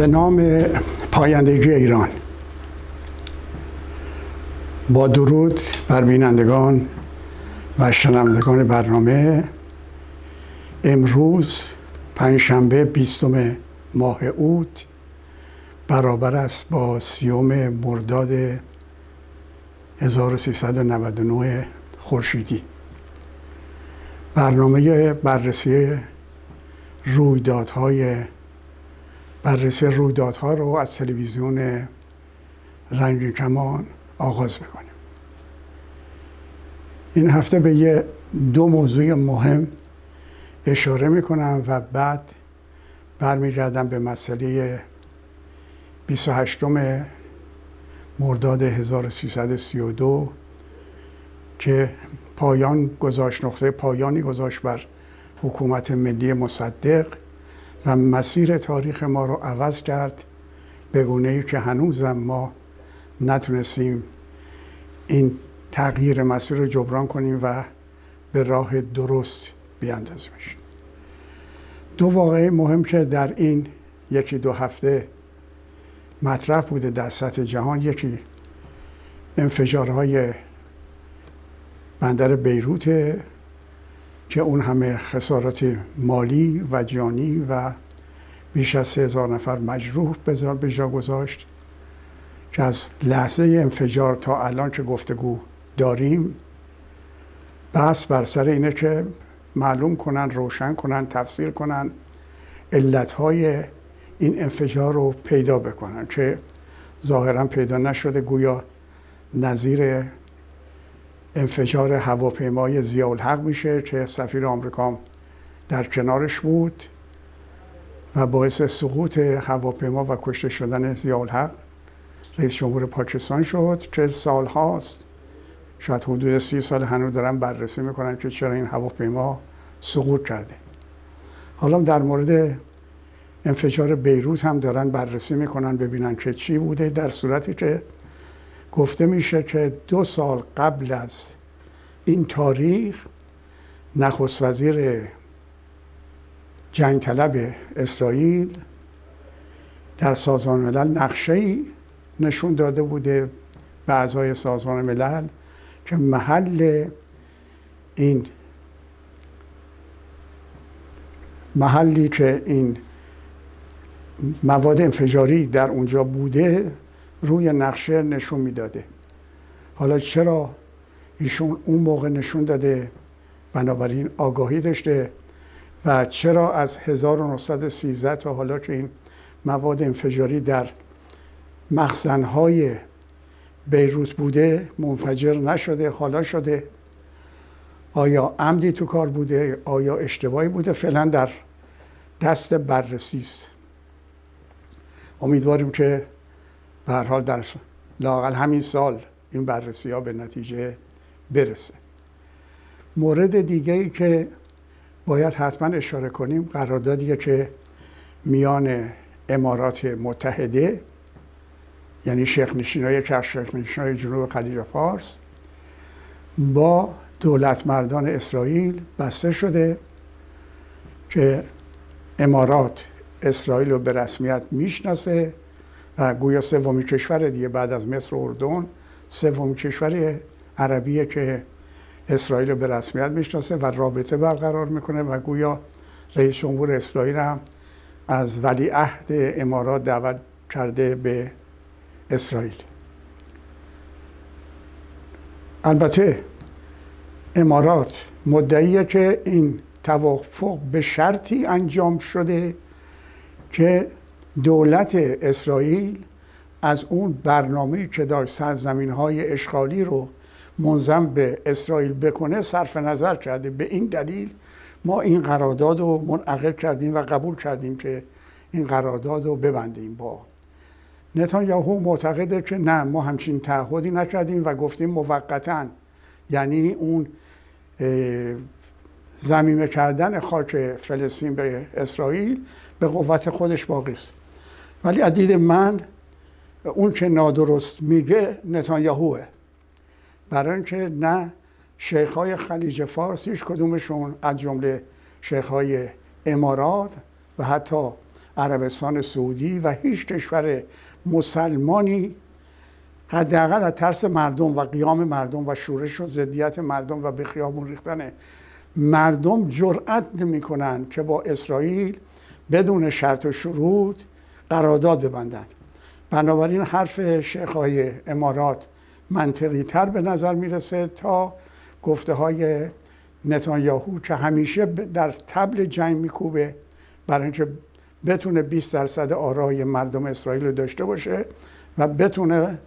به نام پایندگی ایران. با درود بر بینندگان و شنوندگان برنامه. امروز پنجشنبه بیستم ماه اوت برابر است با سیوم مرداد 1399 خورشیدی. برنامه بررسی رویدادهای بررسی رویدادها رو از تلویزیون رنگین کمان آغاز می‌کنیم. این هفته به یه دو موضوع مهم اشاره می‌کنم و بعد برمیگردم به مسئله 28 مرداد 1332 که پایان گذاشت نقطه پایانی گذاشت بر حکومت ملی مصدق. و مسیر تاریخ ما رو عوض کرد به گونه ای که هنوزم ما نتونستیم این تغییر مسیر رو جبران کنیم و به راه درست بیاندازیمش. دو واقعه مهم که در این یکی دو هفته مطرح بوده در سطح جهان یکی انفجارهای بندر بیروت که اون همه خسارات مالی و جانی و بیش از سه هزار نفر مجروح به جا گذاشت که از لحظه انفجار تا الان که گفتگو داریم بحث بر سر اینه که معلوم کنن روشن کنن تفسیر کنن علتهای این انفجار رو پیدا بکنن که ظاهرا پیدا نشده گویا نظیر انفجار هواپیمای زیاالحق میشه که سفیر آمریکا در کنارش بود و باعث سقوط هواپیما و کشته شدن زیاالحق رئیس جمهور پاکستان شد که سال هاست شاید حدود سی سال هنوز دارن بررسی می‌کنن که چرا این هواپیما سقوط کرده. حالا در مورد انفجار بیروت هم دارن بررسی می‌کنن ببینن که چی بوده در صورتی که گفته میشه که دو سال قبل از این تاریخ نخست وزیر جنگ طلب اسرائیل در سازمان ملل نقشه نشون داده بوده به اعضای سازمان ملل که محل این محلی که این مواد انفجاری در اونجا بوده روی نقشه نشون می‌داده. حالا چرا ایشون اون موقع نشون داده؟ بنابراین آگاهی داشته و چرا از 1913 تا حالا که این مواد انفجاری در مخزنهای بیروت بوده منفجر نشده حالا شده؟ آیا عمدی تو کار بوده؟ آیا اشتباهی بوده؟ فعلا در دست بررسی است. امیدواریم که به هر حال در لاقل همین سال این بررسی ها به نتیجه برسه. مورد دیگری که باید حتما اشاره کنیم قراردادیه که میان امارات متحده یعنی شیخ نشینای که شیخ نشینای جنوب خلیج فارس با دولت مردان اسرائیل بسته شده که امارات اسرائیل رو به رسمیت می‌شناسه. گویا سومین کشور دیگه بعد از مصر و اردن سومین کشور عربیه که اسرائیل رو به رسمیت می‌شناسه و رابطه برقرار می‌کنه و گویا رئیس جمهور اسرائیل هم از ولی عهد امارات دعوت کرده به اسرائیل. البته امارات مدعیه که این توافق به شرطی انجام شده که دولت اسرائیل از اون برنامه که داشت سرزمین های اشغالی رو منظم به اسرائیل بکنه صرف نظر کرده. به این دلیل ما این قرارداد رو منعقد کردیم و قبول کردیم که این قرارداد رو ببندیم با نتانیاهو. معتقده که نه ما همچین تعهدی نکردیم و گفتیم موقتا یعنی اون زمینه کردن خاک فلسطین به اسرائیل به قوت خودش باقی است. ولی از دید من اون که نادرست میگه نتانیاهوه. برای اینکه نه شیخ های خلیج فارس هیچ کدومشون از جمله شیخ های امارات و حتی عربستان سعودی و هیچ کشور مسلمانی حداقل از ترس مردم و قیام مردم و شورش و ضدیت مردم و به خیابون ریختن مردم جرأت نمی‌کنن که با اسرائیل بدون شرط و شروط قرارداد ببندن. بنابراین حرف شیخهای امارات منطقی تر به نظر می‌رسه تا گفته های نتانیاهو که همیشه در تبل جنگ میکوبه برای اینکه بتونه 20 درصد آرای مردم اسرائیل رو داشته باشه و بتونه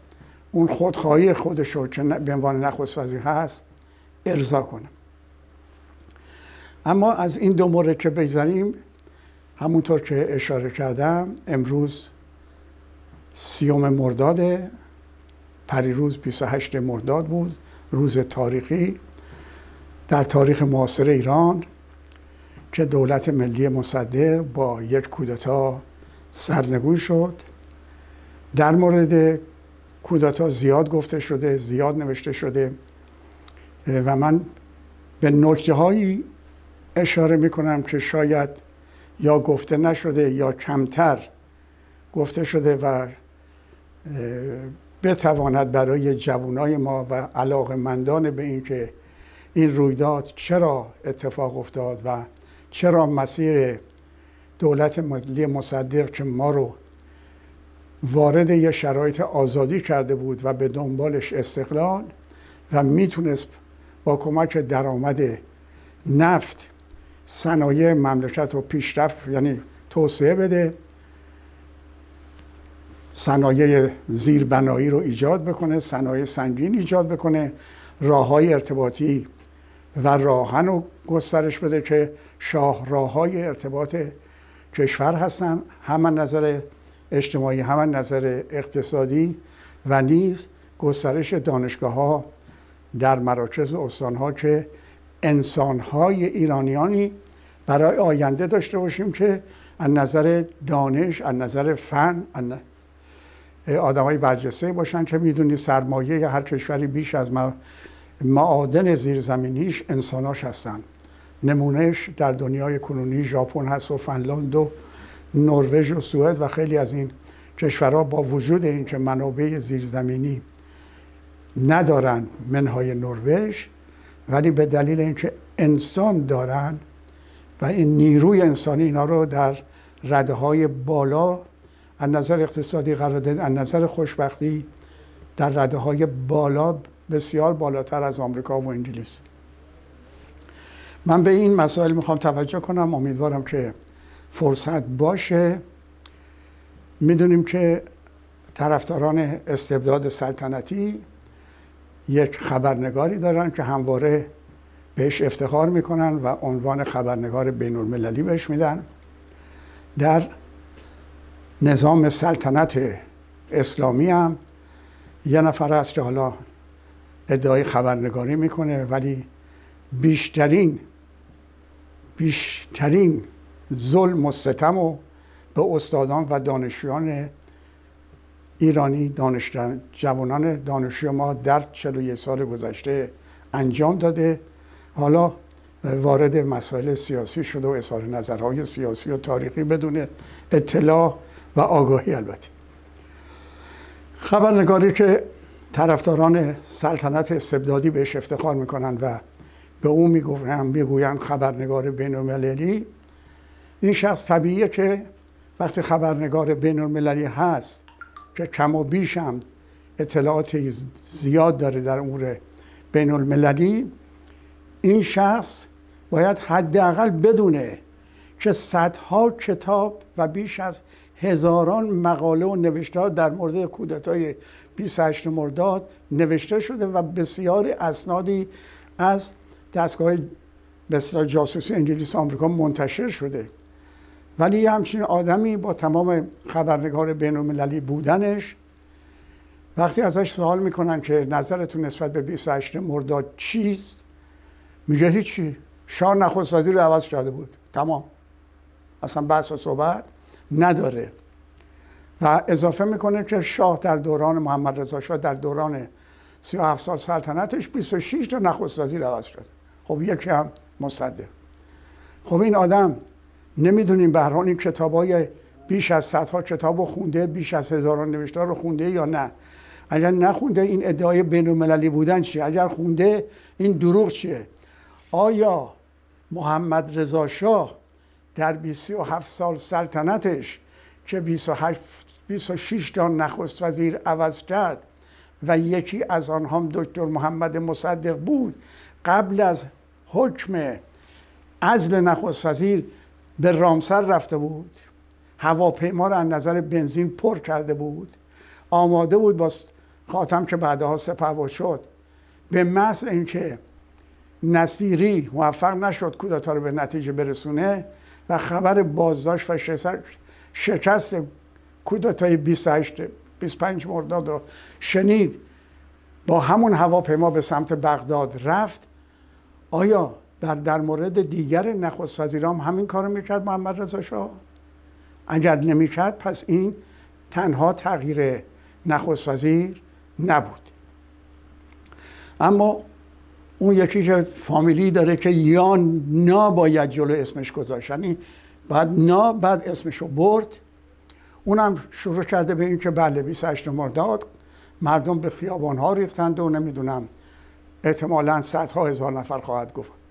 اون خودخواهی خودش رو که به عنوان نخست وزیر هست ارضا کنه. اما از این دو مورد که بگذاریم همونطور که اشاره کردم امروز سیوم مرداد پریروز 28 مرداد بود روز تاریخی در تاریخ معاصر ایران که دولت ملی مصدق با یک کودتا سرنگون شد. در مورد کودتا زیاد گفته شده زیاد نوشته شده و من به نکته هایی اشاره می کنم که شاید یا گفته نشده یا کمتر گفته شده و بتواند برای جوانای ما و علاقمندان به اینکه این رویداد چرا اتفاق افتاد و چرا مسیر دولت ملی مصدق که ما رو وارد یه شرایط آزادی کرده بود و به دنبالش استقلال و می‌تونست با کمک درآمد نفت صنایع مملکت رو پیشرفت یعنی توسعه بده. صنایع زیربنایی رو ایجاد بکنه صنایع سنگین ایجاد بکنه راه های ارتباطی و راهن رو گسترش بده که شاه راه های ارتباط کشور هستن. هم نظر اجتماعی هم نظر اقتصادی و نیز گسترش دانشگاه ها در مراکز استان ها که انسان های ایرانیانی برای آینده داشته باشیم که از نظر دانش از نظر فن آدم های برجسته باشن که می‌دونی سرمایه هر کشوری بیش از معادن زیرزمینیش انساناش هستن. نمونهش در دنیای کنونی ژاپن هست و فنلاند و نروژ و سوئد و خیلی از این کشورها با وجود اینکه منابع زیرزمینی ندارند منهای نروژ ولی به دلیل اینکه انسان دارن و این نیروی انسانی اینا رو در رده های بالا از نظر اقتصادی قرار داد از نظر خوشبختی در رده های بالا بسیار بالاتر از آمریکا و انگلیس. من به این مسائل می‌خوام توجه کنم. امیدوارم که فرصت باشه. می‌دونیم که طرفداران استبداد سلطنتی یک خبرنگاری دارن که همواره بهش افتخار می‌کنن و عنوان خبرنگار بین المللی بهش میدن. در نظام سلطنت اسلامی هم یه نفر هست که حالا ادعای خبرنگاری می‌کنه ولی بیشترین بیشترین ظلم و ستم و به استادان و دانشجویان ایرانی دانشجویان جوانان دانشجوی ما در 41 سال گذشته انجام داده. حالا وارد مسائل سیاسی شده و اظهار نظرهای سیاسی و تاریخی بدون اطلاع و آگاهی البته. خبرنگاری که طرفداران سلطنت استبدادی بهش افتخار می‌کنن و به او می‌گویند می‌گویند خبرنگار بین المللی این شخص طبیعیه که وقتی خبرنگار بین المللی هست که کم و بیش هم اطلاعات زیاد داره در امور بین المللی این شخص باید حداقل بدونه که صدها کتاب و بیش از هزاران مقاله و نوشته در مورد کودتای 28 مرداد نوشته شده و بسیاری اسنادی از دستگاه بسیار جاسوسی انگلیس آمریکا منتشر شده. ولی یه همچین آدمی با تمام خبرنگار بین المللی بودنش وقتی ازش سوال می‌کنن که نظرتون نسبت به 28 مرداد چیست میگه هیچی. شاه نخست وزیر رو عوض کرده بود. تمام. اصلا بحث و صحبت نداره. و اضافه می‌کنه که شاه در دوران محمد رضا شاه در دوران 37 سال سلطنتش 26 تا نخست وزیر عوض شد. خب یکی هم مصدق. خب این آدم نمی‌دونیم به هر حال این کتاب های بیش از صدها کتاب رو خونده بیش از هزاران نوشتار رو خونده یا نه. اگر نخونده این ادعای بین المللی بودن چیه؟ اگر خونده این دروغ چیه؟ آیا محمد رضا شاه در 27 سال سلطنتش که 28 26 تا نخست وزیر عوض کرد و یکی از آنها دکتر محمد مصدق بود قبل از حکم ازل نخست وزیر به رامسر رفته بود. هواپیما را از نظر بنزین پر کرده بود. آماده بود با خاتم که بعدها سپهبد شد. به محض اینکه نصیری موفق نشد کودتا رو به نتیجه برسونه و خبر بازداشت و شکست کودتای 28 25 مرداد رو شنید با همون هواپیما به سمت بغداد رفت. آیا در, در مورد دیگر نخست وزیرام همین کارو می‌کرد محمد رضا شاه. اگر نمی‌کرد پس این تنها تغییر نخست وزیر نبود. اما اون یکی که فامیلی داره که یا باید جلو اسمش گذاشت یعنی بعد نا بعد اسمشو برد اونم شروع کرده به اینکه بله 28 مرداد مردم به خیابان ها ریختند و نمی‌دونم احتمالا صدها هزار نفر خواهد گفت.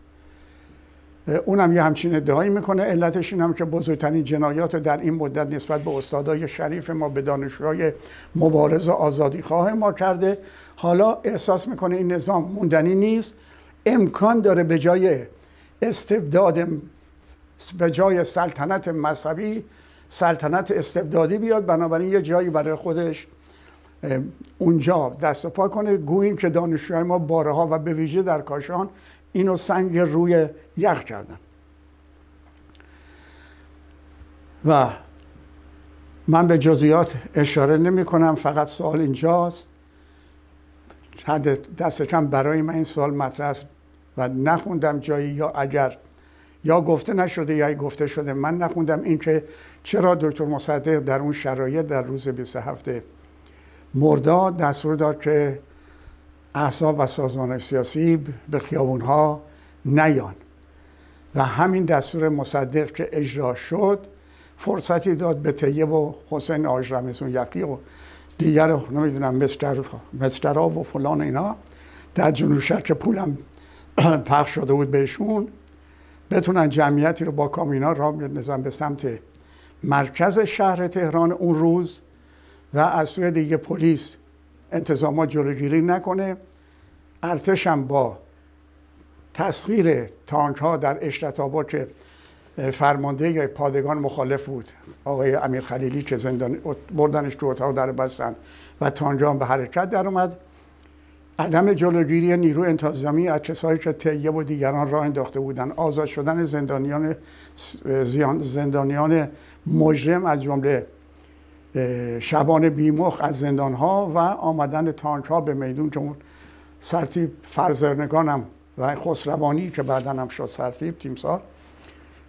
اونم یه همچین ادعایی می‌کنه. علتش این هم که بزرگترین جنایات در این مدت نسبت به استادای شریف ما به دانشجوهای مبارز و آزادی خواه ما کرده. حالا احساس می‌کنه این نظام موندنی نیست. امکان داره به جای استبداد به جای سلطنت مذهبی سلطنت استبدادی بیاد بنابراین یه جایی برای خودش اونجا دست و پا کنه. گوییم که دانشجوهای ما بارها و به ویژه در کاشان اینو سنگ روی یخ کردن. و من به جزئیات اشاره نمی کنم فقط سوال اینجاست. حد دست کم برای من این سوال مطرح و نخوندم جایی یا اگر یا گفته نشده یا گفته شده. من نخوندم اینکه چرا دکتر مصدق در اون شرایط در روز 27 مرداد دستور داد که احزاب و سازمان سیاسی به خیابون ها نیان. و همین دستور مصدق که اجرا شد فرصتی داد به طیب و حسین آج رمزون یقی و دیگر نمی‌دونم مسترا و فلان اینا در جنوب شهر که پولم پخش شده بود بهشون بتونن جمعیتی رو با کامینا را بندازن به سمت مرکز شهر تهران اون روز و از سوی دیگه پلیس انتظامات جلوگیری نکنه. ارتش هم با تسخیر تانک ها در اشرت آباد که فرمانده پادگان مخالف بود آقای امیر خلیلی که زندان بردنش تو اتاق در بستن و تانجان به حرکت در اومد. عدم جلوگیری نیرو انتظامی از کسایی که طیب و دیگران راه انداخته بودن. آزاد شدن زندانیان زندانیان مجرم از جمله شبان بیمخ از زندان ها و آمدن تانک ها به میدون که اون سرتیب فرزرنگانم و خسروانی که بعدا هم شد سرتیب تیمسار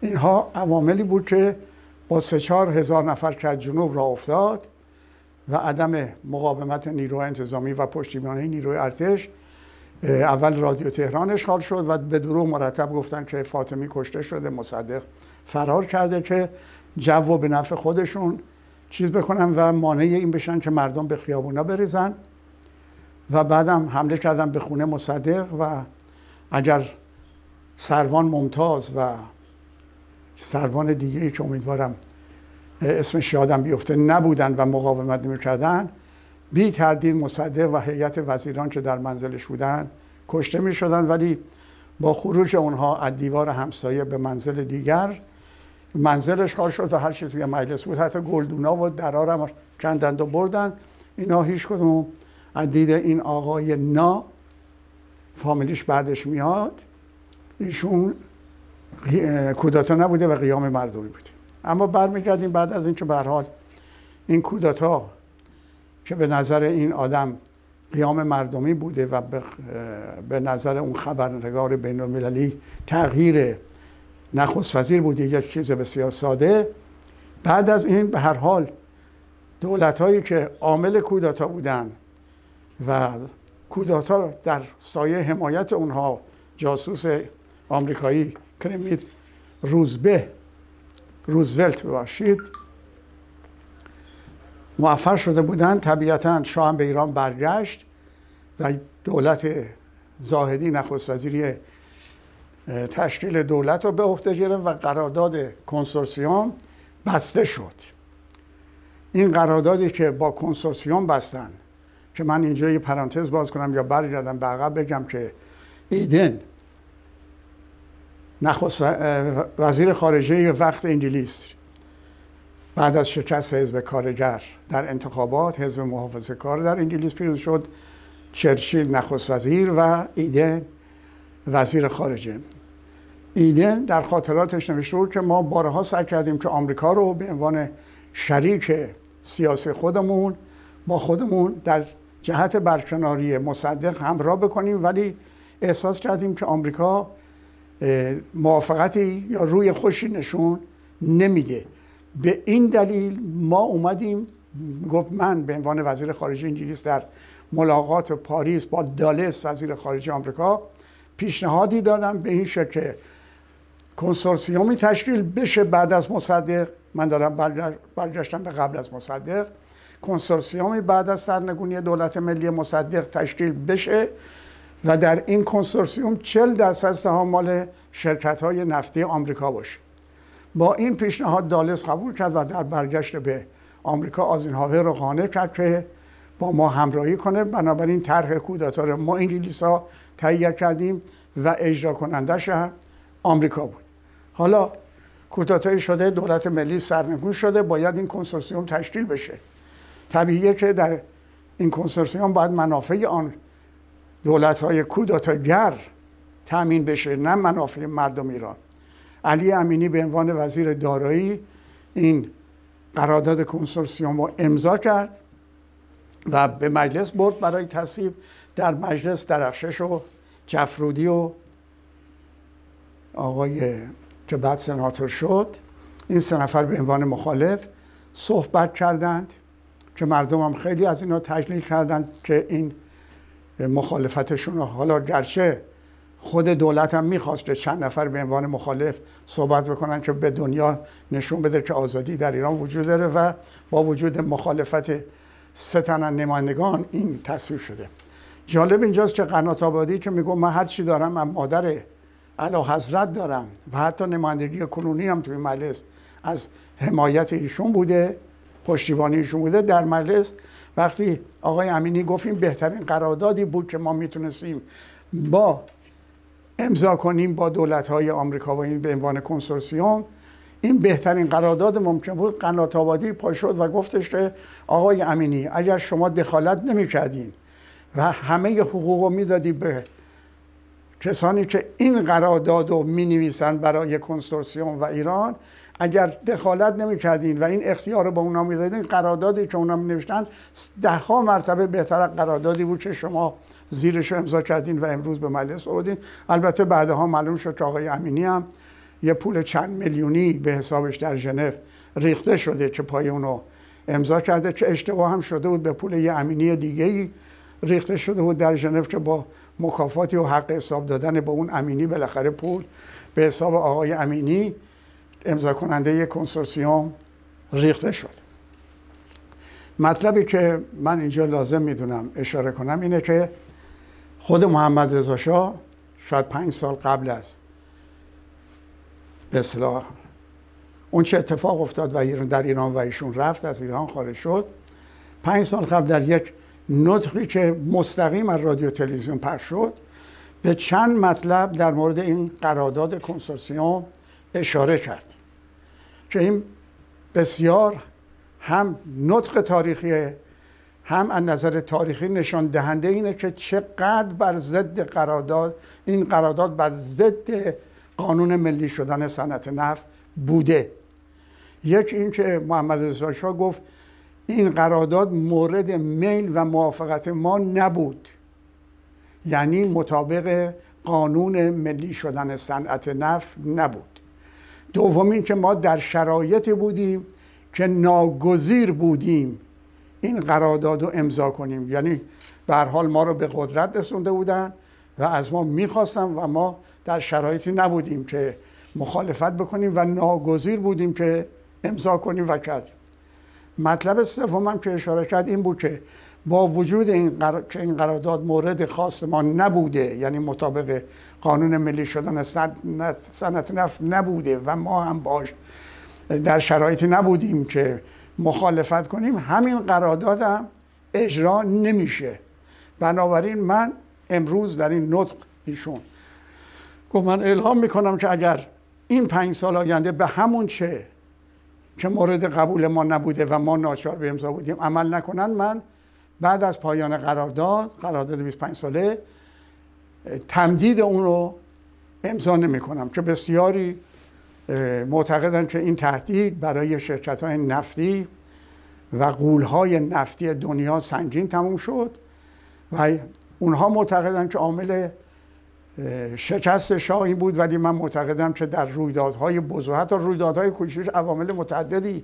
اینها عواملی بود که با سه چهار هزار نفر که از جنوب را افتاد و عدم مقاومت نیروی انتظامی و پشتیبانی نیروی ارتش اول رادیو تهران اشغال شد و به دروغ مرتب گفتن که فاطمی کشته شده مصدق فرار کرده که جو به نفع خودشون چیز بکنن و مانع این بشن که مردم به خیابونا بریزن و بعدم حمله کردن به خونه مصدق و اگر سروان ممتاز و سروان دیگه که امیدوارم اسمش یادم بیفته نبودن و مقاومت نمی‌کردن بی تردید مصدق و هیئت وزیران که در منزلش بودن کشته می شدن ولی با خروج اونها از دیوار همسایه به منزل دیگر منزلش کار شد و هر چی توی مجلس بود. حتی گلدونا و درارم کندند و بردن. اینا هیچ کدوم. از دید این آقای نا فامیلیش بعدش میاد. ایشون کودتا نبوده و قیام مردمی بوده اما برمیگردیم بعد از اینکه به حال این کودتا که به نظر این آدم قیام مردمی بوده و به نظر اون خبرنگار بین المللی تغییر نخست وزیر بوده یک چیز بسیار ساده. بعد از این به هر حال دولت هایی که عامل کودتا بودن و کودتا در سایه حمایت اونها جاسوس آمریکایی کرمیت روزبه روزولت ببخشید موفق شده بودن طبیعتا شاه به ایران برگشت و دولت زاهدی نخست وزیری تشکیل دولت رو به عهده گرفت و قرارداد کنسورسیوم بسته شد. این قراردادی که با کنسورسیوم بستن که من اینجا یه پرانتز باز کنم یا برگردم به عقب بگم که ایدن نخست وزیر خارجه وقت انگلیس بعد از شکست حزب کارگر در انتخابات حزب محافظه کار در انگلیس پیروز شد. چرچیل نخست وزیر و ایدن وزیر خارجه. ایدن در خاطراتش نوشته بود که ما بارها سعی کردیم که آمریکا رو به عنوان شریک سیاسی خودمون با خودمون در جهت برکناری مصدق همراه بکنیم ولی احساس کردیم که آمریکا موافقتی یا روی خوشی نشون نمیده. به این دلیل ما اومدیم گفت من به عنوان وزیر خارجه انگلیس در ملاقات پاریس با دالس وزیر خارجه آمریکا پیشنهادی دادم به این شکل. کنسورسیومی تشکیل بشه بعد از مصدق. من دارم برگشتم به قبل از مصدق. کنسورسیومی بعد از سرنگونی دولت ملی مصدق تشکیل بشه و در این کنسورسیوم 40 درصد سهام مال شرکت های نفتی آمریکا باشه. با این پیشنهاد دالس قبول کرد و در برگشت به آمریکا آزینهاور رو قانع کرد که با ما همراهی کنه. بنابراین طرح کودتا رو ما انگلیس ها تهیه کردیم و اجرا کنندش هم آمریکا بود. حالا کودتایی شده دولت ملی سرنگون شده باید این کنسورسیوم تشکیل بشه. طبیعیه که در این کنسورسیوم باید منافع آن دولت های کودتاگر تامین بشه نه منافع مردم ایران. علی امینی به عنوان وزیر دارایی این قرارداد کنسورسیوم رو امضا کرد و به مجلس برد برای تصویب. در مجلس درخشش و جفرودی و آقای که بعد سناتور شد این سه نفر به عنوان مخالف صحبت کردند که مردم هم خیلی از اینا تجلیل کردند که این مخالفتشون حالا گرچه خود دولت هم می‌خواست که چند نفر به عنوان مخالف صحبت بکنن که به دنیا نشون بده که آزادی در ایران وجود داره و با وجود مخالفت ستن نمایندگان این تصویر شده. جالب اینجاست که قنات آبادی که میگو من هر چی دارم من مادر علا حضرت دارم و حتی نمایندگی کنونی هم توی مجلس از حمایت ایشون بوده پشتیبانی ایشون بوده در مجلس. وقتی آقای امینی گفتیم بهترین قراردادی بود که ما می‌تونستیم با امضا کنیم با دولت های آمریکا و این به عنوان کنسورسیوم این بهترین قرارداد ممکن بود قنات آبادی پا شد و گفتش که آقای امینی اگر شما دخالت نمی کردین و همه حقوق رو می‌دادی به کسانی که این قرارداد رو می نویسن برای کنسورسیوم و ایران اگر دخالت نمی کردین و این اختیار رو به اونا می‌دادین قراردادی که اونا می نوشتن ده ها مرتبه بهتر قراردادی بود که شما زیرش رو امضا کردین و امروز به مجلس آوردین. البته بعدها معلوم شد که آقای امینی هم یه پول چند میلیونی به حسابش در ژنو ریخته شده که پای اونو امضا کرده که اشتباه هم شده بود به پول یه امینی دیگه ای ریخته شده بود در ژنو که با مکافاتی و حق حساب دادن به اون امینی بالاخره پول. به حساب آقای امینی امضا کننده کنسورسیوم ریخته شد. مطلبی که من اینجا لازم می‌دونم اشاره کنم اینه که خود محمد رضا شاه شاید پنج سال قبل از به اون چه اتفاق افتاد و در ایران و ایشون رفت از ایران خارج شد. پنج سال قبل در یک نطقی که مستقیم از رادیو تلویزیون پخش شد به چند مطلب در مورد این قرارداد کنسورسیوم اشاره کرد که این بسیار هم نطق تاریخی هم از نظر تاریخی نشان دهنده اینه که چقدر بر ضد قرارداد این قرارداد بر ضد قانون ملی شدن صنعت نفت بوده. یک این که محمد رضا گفت این قرارداد مورد میل و موافقت ما نبود. یعنی مطابق قانون ملی شدن صنعت نفت نبود. دومین که ما در شرایطی بودیم که ناگزیر بودیم این قرارداد رو امضا کنیم. یعنی به حال ما رو به قدرت رسونده بودن و از ما می‌خواستن و ما در شرایطی نبودیم که مخالفت بکنیم و ناگزیر بودیم که امضا کنیم و کردیم. مطلب سومم که اشاره کرد این بود که با وجود این که این قرارداد مورد خاص ما نبوده یعنی مطابق قانون ملی شدن صنعت نفت نبوده و ما هم باش در شرایطی نبودیم که مخالفت کنیم همین قرارداد اجرا نمیشه. بنابراین من امروز در این نطق ایشون گفت من اعلام می‌کنم که اگر این پنج سال آینده به همون چه که مورد قبول ما نبوده و ما ناچار به امضا بودیم. عمل نکنن من بعد از پایان قرارداد قرارداد 25 ساله تمدید اون رو امضا نمی کنم که بسیاری معتقدن که این تهدید برای شرکت های نفتی و قول های نفتی دنیا سنگین تموم شد و اونها معتقدن که عامل شکست شاه این بود ولی من معتقدم که در رویدادهای بزرگ حتی رویدادهای کوچیک عوامل متعددی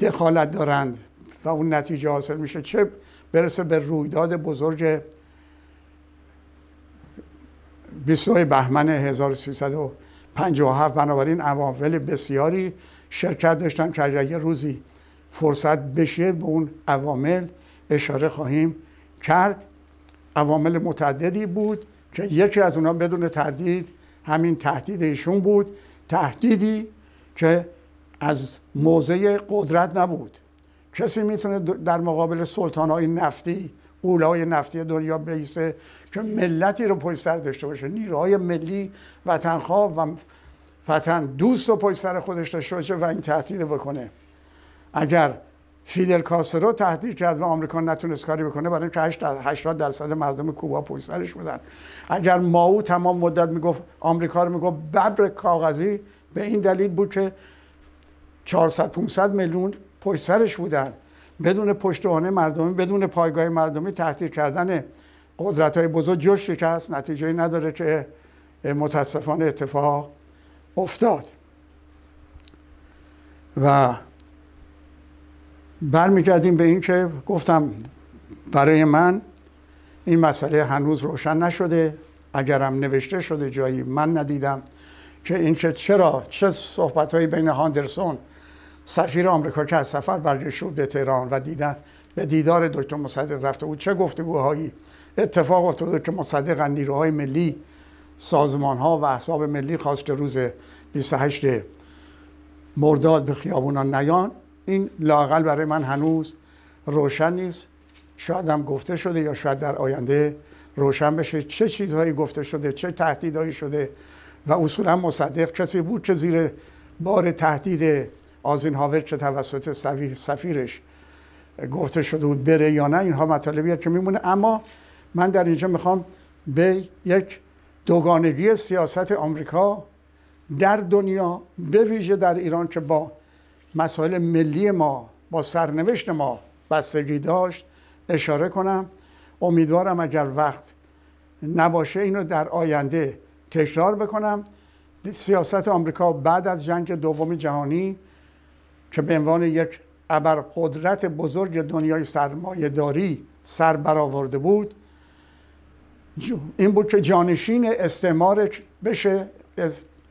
دخالت دارند و اون نتیجه حاصل میشه. چه برسه به رویداد بزرگ 22 بهمن 1357 بنابراین عوامل بسیاری شرکت داشتن که اگر یه روزی فرصت بشه به اون عوامل اشاره خواهیم کرد. عوامل متعددی بود. که یکی از اونها بدون تردید همین تهدید ایشون بود. تهدیدی که از موضع قدرت نبود. کسی می‌تونه در مقابل سلطان های نفتی قولهای نفتی دنیا بیسته که ملتی رو پشت سر داشته باشه نیروهای ملی وطنخواه و وطن دوست رو پشت سر خودش داشته باشه و این تهدید بکنه. اگر فیدل کاسترو تهدید کرد و آمریکا نتونست کاری بکنه. برای اینکه 80 درصد مردم کوبا پشت سرش بودن. اگر ماو تمام مدت می‌گفت آمریکا رو می‌گفت ببر کاغذی. به این دلیل بود که 400 500 میلیون پشت بودن. بدون پشتوانه مردمی بدون پایگاه مردمی تهدید کردن. قدرت های بزرگ جز شکست نتیجه نداره که متاسفانه اتفاق افتاد. و برمیگردیم به این که گفتم برای من این مسئله هنوز روشن نشده. اگرم نوشته شده جایی من ندیدم که این که چرا؟ چه صحبت های بین هاندرسون سفیر آمریکا که از سفر برگشت به تهران و دیدن به دیدار دکتر مصدق رفته بود چه گفتگوهایی اتفاق افتاده که مصدق نیروهای ملی سازمان ها و احزاب ملی خواست که روز 28 مرداد به خیابونان نیان. این لاقل برای من هنوز روشن نیست. شاید هم گفته شده یا شاید در آینده روشن بشه. چه چیزهایی گفته شده چه تهدیدهایی شده و اصولا مصدق کسی بود که زیر بار تهدید آزین هاور که توسط سفیرش گفته شده بود بره یا نه اینها مطالبیه که میمونه. اما من در اینجا می‌خوام به یک دوگانگی سیاست آمریکا در دنیا به ویژه در ایران که با مسائل ملی ما با سرنوشت ما بستگی داشت اشاره کنم. امیدوارم اگر وقت نباشه اینو در آینده تکرار بکنم. سیاست آمریکا بعد از جنگ دوم جهانی که به عنوان یک ابرقدرت بزرگ دنیای سرمایه داری سر برآورده بود این بود که جانشین استعمار بشه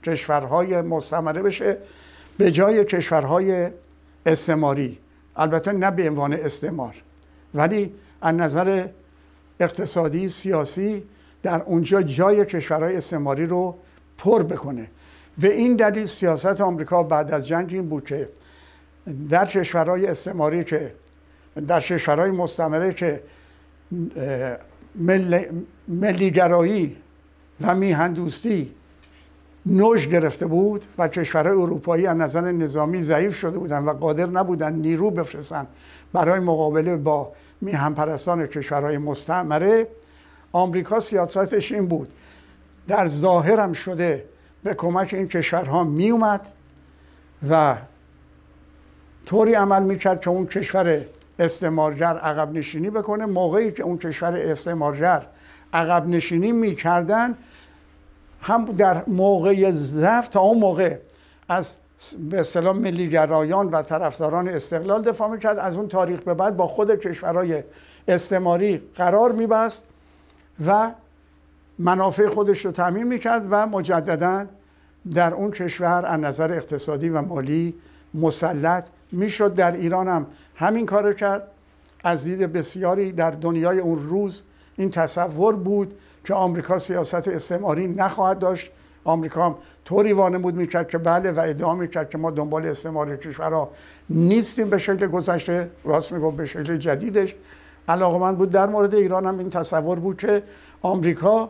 کشورهای مستمره بشه. به جای کشورهای استعماری البته نه به عنوان استعمار ولی از نظر اقتصادی سیاسی در اونجا جای کشورهای استعماری رو پر بکنه. به این دلیل سیاست آمریکا بعد از جنگ این بود که در کشورهای استعماری که در کشورهای مستمره که ملیگرایی و میهندوستی نوش گرفته بود و کشورهای اروپایی از نظر نظامی ضعیف شده بودند و قادر نبودن نیرو بفرستن برای مقابله با میهن پرستان کشورهای مستعمره. آمریکا سیاستش این بود. در ظاهرم شده به کمک این کشورها می اومد و طوری عمل می‌کرد که اون کشور استعمارگر عقب نشینی بکنه. موقعی که اون کشور استعمارگر عقب نشینی می‌کردن هم در موقع ضعف تا اون موقع از به اصطلاح ملیگرایان و طرفداران استقلال دفاع می‌کرد. از اون تاریخ به بعد با خود کشورهای استعماری قرار میبست و منافع خودش رو تعمین می‌کرد و مجددا در اون کشور از نظر اقتصادی و مالی مسلط می‌شد. در ایران هم همین کار کرد. از دید بسیاری در دنیای اون روز این تصور بود که آمریکا سیاست استعماری نخواهد داشت. آمریکا هم طوری وانمود می‌کرد که بله و ادعا می‌کرد که ما دنبال استعمار کشورها نیستیم به شکل گذشته. راست می‌گفت به شکل جدیدش. علاقه بود در مورد ایران هم این تصور بود که آمریکا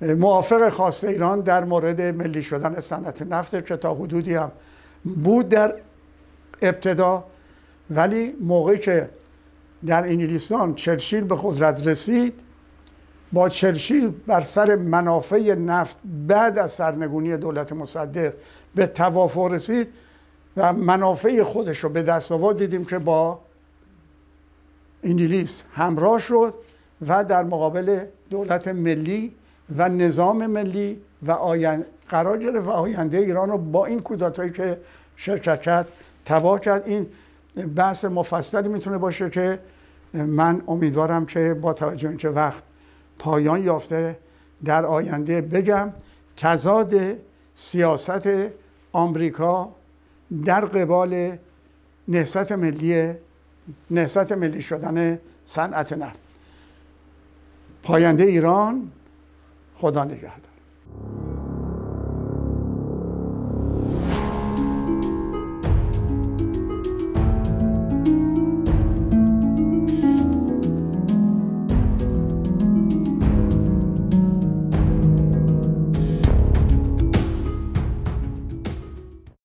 موافق خاص ایران در مورد ملی شدن صنعت نفت که تا حدودی هم بود در ابتدا. ولی موقعی که در انگلیستان چرچیل به قدرت رسید. با چرچیل بر سر منافع نفت بعد از سرنگونی دولت مصدق به توافق رسید و منافع خودش رو به دست آورد. دیدیم که با انگلیس همراه شد و در مقابل دولت ملی و نظام ملی و آین... قرار گرفت و آینده ایران رو با این کودتایی که شرکت کرد تباه کرد. این بحث مفصلی می‌تونه باشه که من امیدوارم که با توجه اینکه وقت پایان یافته در آینده بگم تضاد سیاست آمریکا در قبال نهست ملی نهست ملی شدن صنعت نفت. پاینده ایران خدا نگهدار.